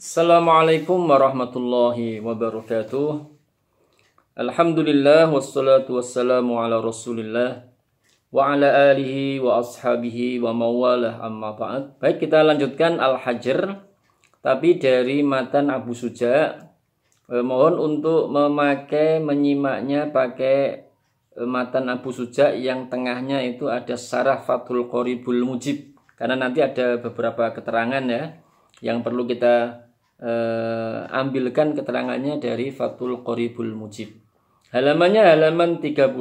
Assalamualaikum warahmatullahi wabarakatuh. Alhamdulillah wassalatu wassalamu ala Rasulillah wa ala alihi wa ashabihi wa mawalah amma ba'd. Baik, kita lanjutkan Al-Hajr tapi dari matan Abu Suja. Eh, mohon untuk memakai menyimaknya pakai eh, matan Abu Suja yang tengahnya itu ada sarah Fathul Qoribul Mujib karena nanti ada beberapa keterangan ya yang perlu kita eh, ambilkan keterangannya dari Fathul Qoribul Mujib. Halamannya halaman 32.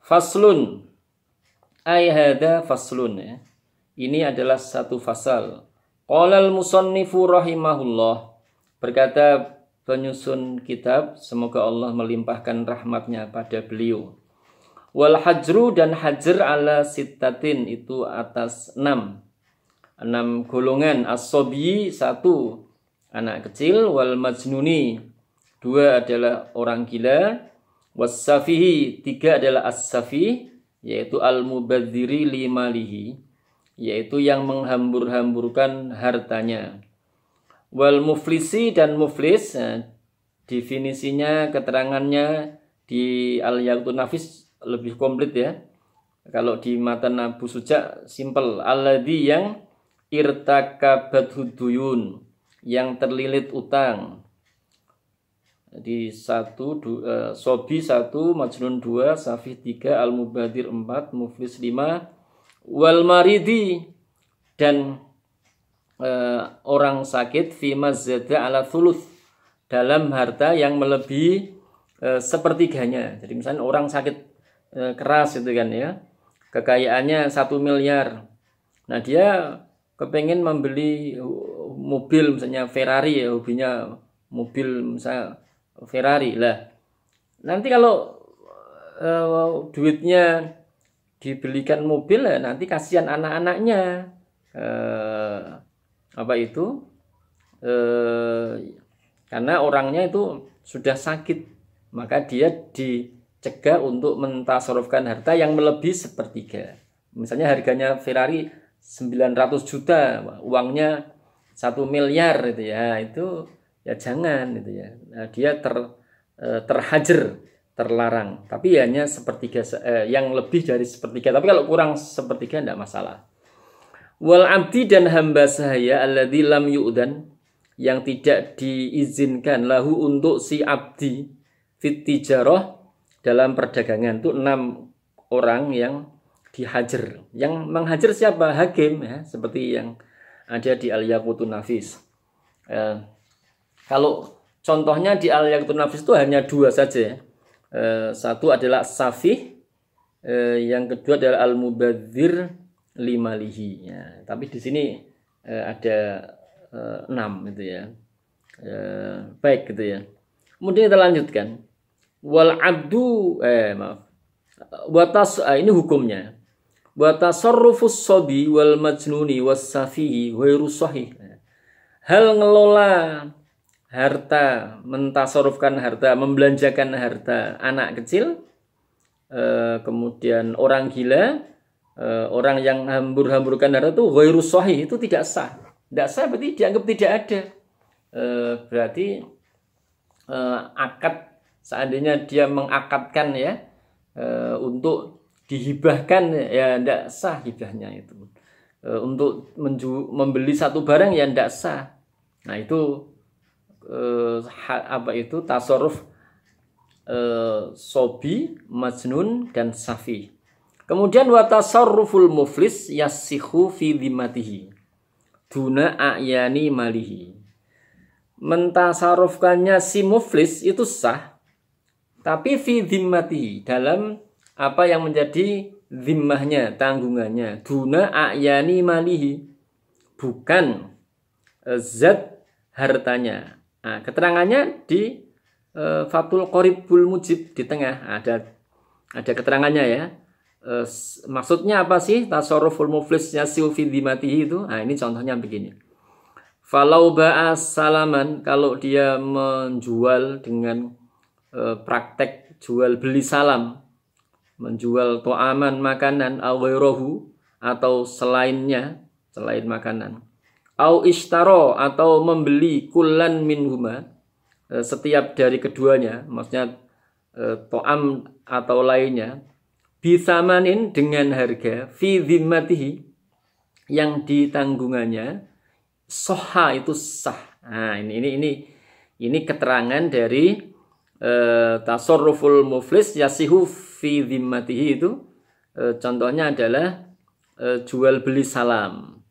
Faslun. Ay hada faslun ya. Ini adalah satu fasal. Qala al-musannifu rahimahullah. Berkata penyusun kitab, semoga Allah melimpahkan rahmatnya pada beliau. Wal hajru dan hajr ala sittatin itu atas enam enam golongan asobi satu anak kecil wal majnuni dua adalah orang gila wasafihi tiga adalah as-safi yaitu al mubadziri limalihi yaitu yang menghambur-hamburkan hartanya. Wal muflisi dan muflis nah, definisinya keterangannya di al nafis lebih komplit ya. Kalau di matan Abu Suja simple alladhi yang irtakabat huduyun yang terlilit utang. Di satu du, uh, sobi satu majnun dua safih tiga al mubadir empat muflis lima wal maridi dan uh, orang sakit fi mazada ala thuluth dalam harta yang melebihi uh, sepertiganya. Jadi misalnya orang sakit uh, keras itu kan ya kekayaannya satu miliar. Nah dia kepengen membeli mobil misalnya Ferrari ya hobinya mobil misalnya Ferrari lah. Nanti kalau uh, duitnya dibelikan mobil ya nanti kasihan anak-anaknya. Uh, apa itu? Uh, karena orangnya itu sudah sakit maka dia dicegah untuk mentasarufkan harta yang melebihi sepertiga. Misalnya harganya Ferrari 900 juta uangnya satu miliar itu ya. Itu ya jangan itu ya. Nah, dia ter eh, terhajar terlarang. Tapi hanya sepertiga eh, yang lebih dari sepertiga. Tapi kalau kurang sepertiga tidak masalah. Wal abdi dan hamba sahaya alladzi lam yu'dan yang tidak diizinkan lahu untuk si abdi fit dalam perdagangan. Itu enam orang yang dihajar. Yang menghajar siapa? Hakim ya, seperti yang ada di Al Yaqutun Nafis. Eh, kalau contohnya di Al Yaqutun Nafis itu hanya dua saja. Eh, satu adalah Safih, eh, yang kedua adalah Al Mubadzir Limalihi. Ya, tapi di sini ada enam itu ya. Baik gitu ya. Kemudian kita lanjutkan. Wal abdu eh maaf. Watas ini hukumnya wa tasarrufus sobi wal majnuni was safihi ghairu sahih. Hal ngelola harta, mentasarufkan harta, membelanjakan harta anak kecil, eh, kemudian orang gila, eh, orang yang hambur-hamburkan harta itu ghairu sahih, itu tidak sah. Tidak sah berarti dianggap tidak ada. Eh, berarti akad seandainya dia mengakadkan ya untuk dihibahkan ya tidak sah hibahnya itu. E, untuk menju membeli satu barang yang tidak sah. Nah itu e, apa itu? Tasarruf e, sobi majnun dan safi. Kemudian wa tasarruful muflis yasihu fi dhimatihi. Duna ayani malihi. Mentasarufkannya si muflis itu sah tapi fi dalam apa yang menjadi zimmahnya, tanggungannya. Duna ayani malihi. Bukan eh, zat hartanya. Nah, keterangannya di uh, Fatul Qoribul Mujib di tengah ada ada keterangannya ya. Uh, maksudnya apa sih tasarruful muflis yasiu fi dimatihi itu? Nah, ini contohnya begini. Falau ba'a salaman kalau dia menjual dengan uh, praktek jual beli salam menjual to'aman makanan awirohu atau selainnya selain makanan. Au ishtaro atau membeli kulan minhuma e, setiap dari keduanya maksudnya e, to'am atau lainnya bisamanin dengan harga fi zimmatihi yang ditanggungannya soha itu sah. Nah ini ini ini ini keterangan dari e, tasarruful muflis yasihu fi zimmatihi itu e, contohnya adalah e, jual beli salam.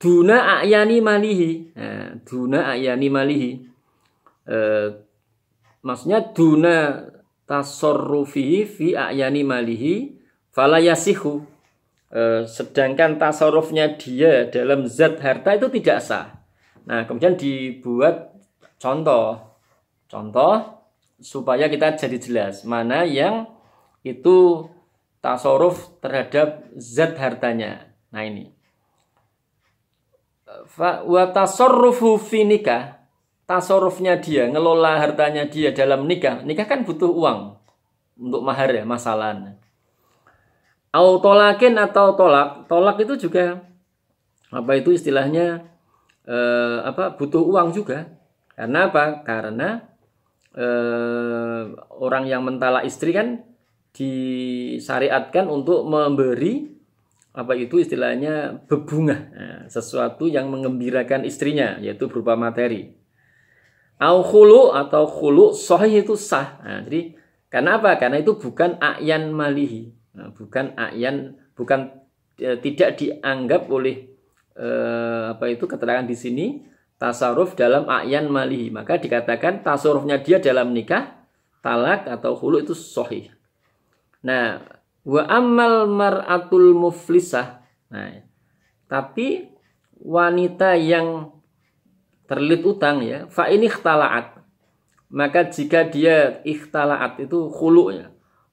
Duna ayani malihi. Nah, duna ayani malihi. Eh, maksudnya duna tasorrufi fi ayani malihi falayasihu eh, sedangkan tasarrufnya dia dalam zat harta itu tidak sah. Nah kemudian dibuat contoh. Contoh supaya kita jadi jelas mana yang itu tasarruf terhadap zat hartanya. Nah ini. Wa tasarrufu fi nikah tasarrufnya dia ngelola hartanya dia dalam nikah. Nikah kan butuh uang untuk mahar ya masalah. Au tolakin atau tolak. Tolak itu juga apa itu istilahnya eh, apa butuh uang juga. Karena apa? Karena eh, orang yang mentala istri kan disyariatkan untuk memberi apa itu istilahnya bebungah nah, sesuatu yang mengembirakan istrinya yaitu berupa materi. Au khulu atau khulu sahih itu sah. Nah, jadi karena apa? Karena itu bukan ayan malihi. Nah, bukan ayan bukan e, tidak dianggap oleh e, apa itu keterangan di sini tasaruf dalam ayan malihi maka dikatakan tasarufnya dia dalam nikah talak atau khulu itu sahih nah Wa amal mar'atul muflisah. Nah, tapi wanita yang terlilit utang ya, fa ini ikhtalaat. Maka jika dia ikhtalaat itu khulu ya.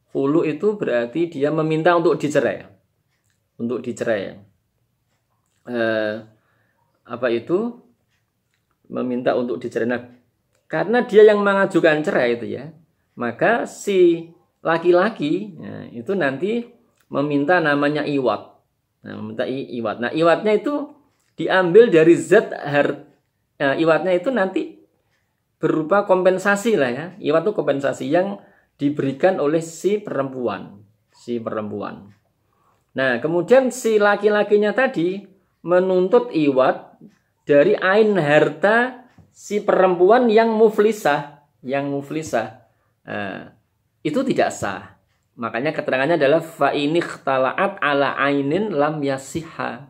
Khulu itu berarti dia meminta untuk dicerai. Untuk dicerai. Eh, apa itu? Meminta untuk dicerai. Nah, karena dia yang mengajukan cerai itu ya, maka si laki-laki ya, itu nanti meminta namanya iwat. Nah, meminta iwat. Nah, iwatnya itu diambil dari zat har nah, iwatnya itu nanti berupa kompensasi lah ya. Iwat itu kompensasi yang diberikan oleh si perempuan, si perempuan. Nah, kemudian si laki-lakinya tadi menuntut iwat dari ain harta si perempuan yang muflisah, yang muflisah. Nah, itu tidak sah. Makanya keterangannya adalah fa ini khtala'at ala ainin lam yasiha.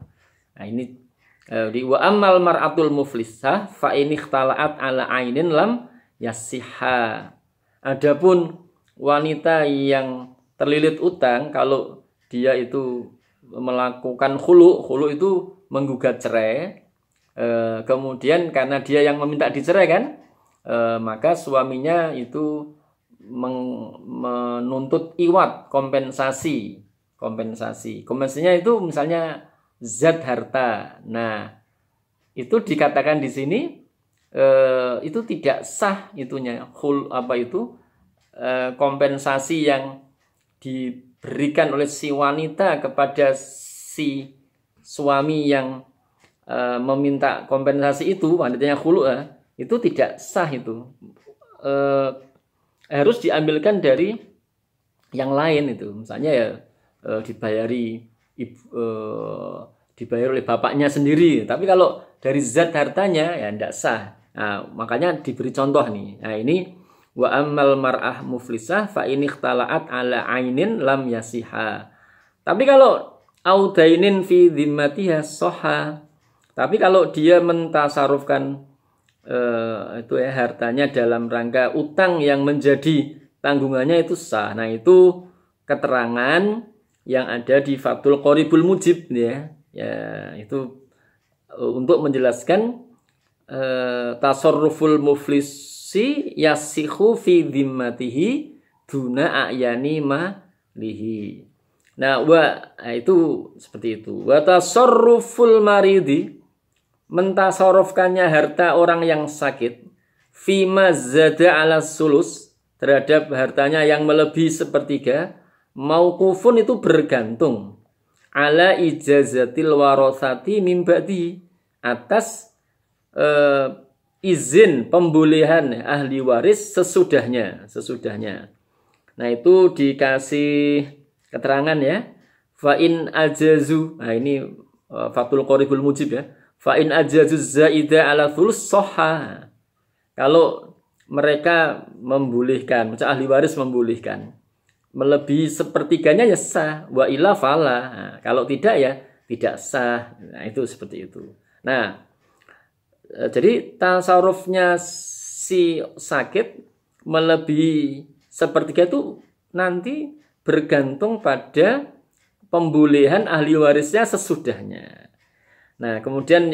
Nah ini eh, di wa amal mar'atul muflisah fa ini khtala'at ala ainin lam yasiha. Adapun wanita yang terlilit utang kalau dia itu melakukan hulu, hulu itu menggugat cerai. E, kemudian karena dia yang meminta dicerai kan, e, maka suaminya itu menuntut iwat kompensasi kompensasi. Kompensasinya itu misalnya zat harta. Nah itu dikatakan di sini eh, itu tidak sah itunya. Hul apa itu? Eh, kompensasi yang diberikan oleh si wanita kepada si suami yang eh, meminta kompensasi itu wanitanya hulu eh, itu tidak sah itu. Eh, harus diambilkan dari yang lain itu. Misalnya ya e, dibayari e, dibayar oleh bapaknya sendiri. Tapi kalau dari zat hartanya ya tidak sah. Nah, makanya diberi contoh nih. Nah ini wa amal mar'ah muflisah fa ini ikhtalaat ala ainin lam yasiha. Tapi kalau audainin fi dhimmatiha soha tapi kalau dia mentasarufkan eh, itu ya hartanya dalam rangka utang yang menjadi tanggungannya itu sah. Nah, itu keterangan yang ada di Fatul Qoribul Mujib ya. Ya, itu uh, untuk menjelaskan uh, tasarruful muflisi yasihu fi dhimmatihi duna ayani lihi. Nah, wa nah, itu seperti itu. Wa tasarruful maridi mentasarufkannya harta orang yang sakit fima zada ala sulus terhadap hartanya yang melebihi sepertiga kufun itu bergantung ala ijazatil warosati mimbadi atas eh, izin pembolehan ahli waris sesudahnya, sesudahnya. Nah, itu dikasih keterangan ya. Fa in ajazu. Nah, ini uh, Fatul Qoribul Mujib ya. Fa in zaida ala thulus soha. Kalau mereka membolehkan, macam ahli waris membolehkan melebihi sepertiganya ya sah wa ila fala. Nah, kalau tidak ya tidak sah. Nah itu seperti itu. Nah e, jadi tasarufnya si sakit melebihi sepertiga itu nanti bergantung pada pembolehan ahli warisnya sesudahnya nah kemudian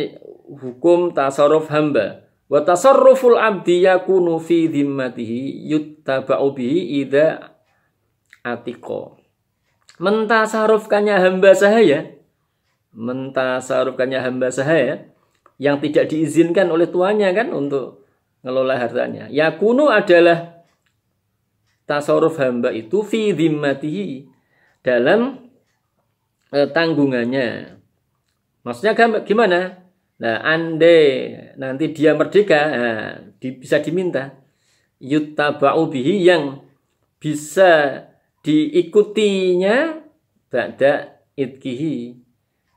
hukum tasarruf hamba wa tasarruful abdi yakunu fi dhimmatihi yuttaba'u bihi idza atiko. Mentasarufkannya hamba sahaya, mentasarufkannya hamba sahaya yang tidak diizinkan oleh tuannya kan untuk ngelola hartanya. Yakunu adalah tasaruf hamba itu fi dhimmatihi dalam eh, tanggungannya. Maksudnya gimana? Nah, andai nanti dia merdeka, nah, di, bisa diminta. Yuttaba'u bihi yang bisa diikutinya ba'da itkihi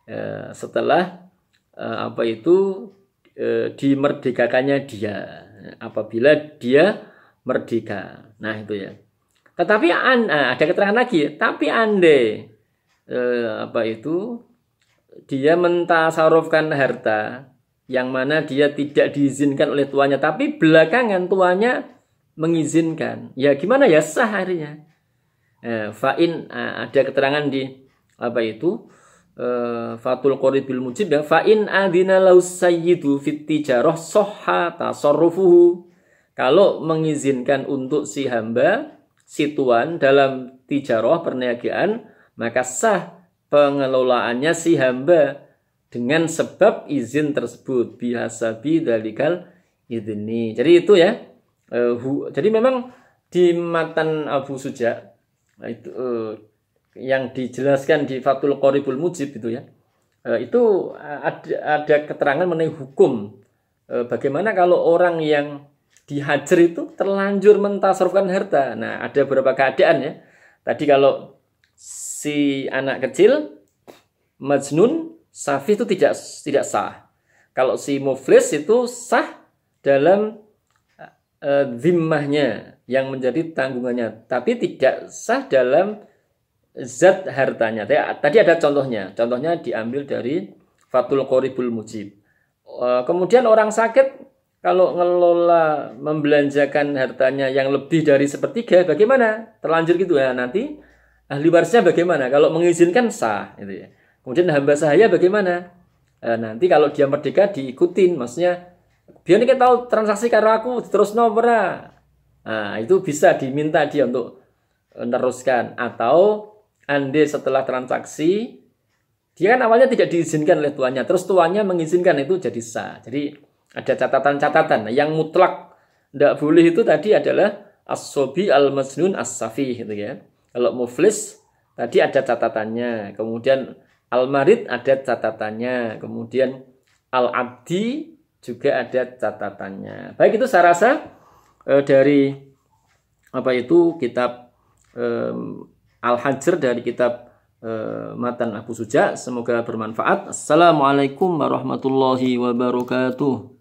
eh, setelah eh, apa itu eh, dimerdekakannya dia apabila dia merdeka. Nah itu ya. Tetapi an, ada keterangan lagi tapi ande apa itu dia mentasarufkan harta yang mana dia tidak diizinkan oleh tuannya tapi belakangan tuannya mengizinkan. Ya gimana ya? Sah harinya eh, fa'in eh, ada keterangan di apa itu? Eh, fatul qoribil mujib ya fa'in adina laus sayyidu fit soha tasarrufuhu. Kalau mengizinkan untuk si hamba si tuan dalam tijarah perniagaan maka sah pengelolaannya si hamba dengan sebab izin tersebut biasa dalikal idni. Jadi itu ya. Uh, hu, jadi memang di matan Abu Suja Nah, itu uh, yang dijelaskan di Fatul Qoribul Mujib itu ya. Uh, itu ada ada keterangan mengenai hukum. Uh, bagaimana kalau orang yang dihajar itu terlanjur mentasarufkan harta. Nah, ada beberapa keadaan ya. Tadi kalau si anak kecil majnun safi itu tidak tidak sah. Kalau si muflis itu sah dalam uh, zimmahnya yang menjadi tanggungannya, tapi tidak sah dalam zat hartanya. Tadi ada contohnya, contohnya diambil dari Fatul Qoribul Mujib. Eh, kemudian orang sakit kalau ngelola membelanjakan hartanya yang lebih dari sepertiga, bagaimana? Terlanjur gitu ya nanti ahli warisnya bagaimana? Kalau mengizinkan sah, gitu ya. Kemudian hamba sahaya bagaimana? Eh, nanti kalau dia merdeka diikutin, maksudnya biar kita tahu transaksi karena aku terus nomor Nah, itu bisa diminta dia untuk meneruskan atau ande setelah transaksi dia kan awalnya tidak diizinkan oleh tuannya, terus tuannya mengizinkan itu jadi sah. Jadi ada catatan-catatan. Nah, yang mutlak tidak boleh itu tadi adalah as-sobi al-masnun as-safi gitu ya. Kalau muflis tadi ada catatannya, kemudian al-marid ada catatannya, kemudian al-abdi juga ada catatannya. Baik itu saya rasa eh, dari apa itu kitab eh, Al-Hajr dari kitab eh, Matan Abu Suja. Semoga bermanfaat. Assalamualaikum warahmatullahi wabarakatuh.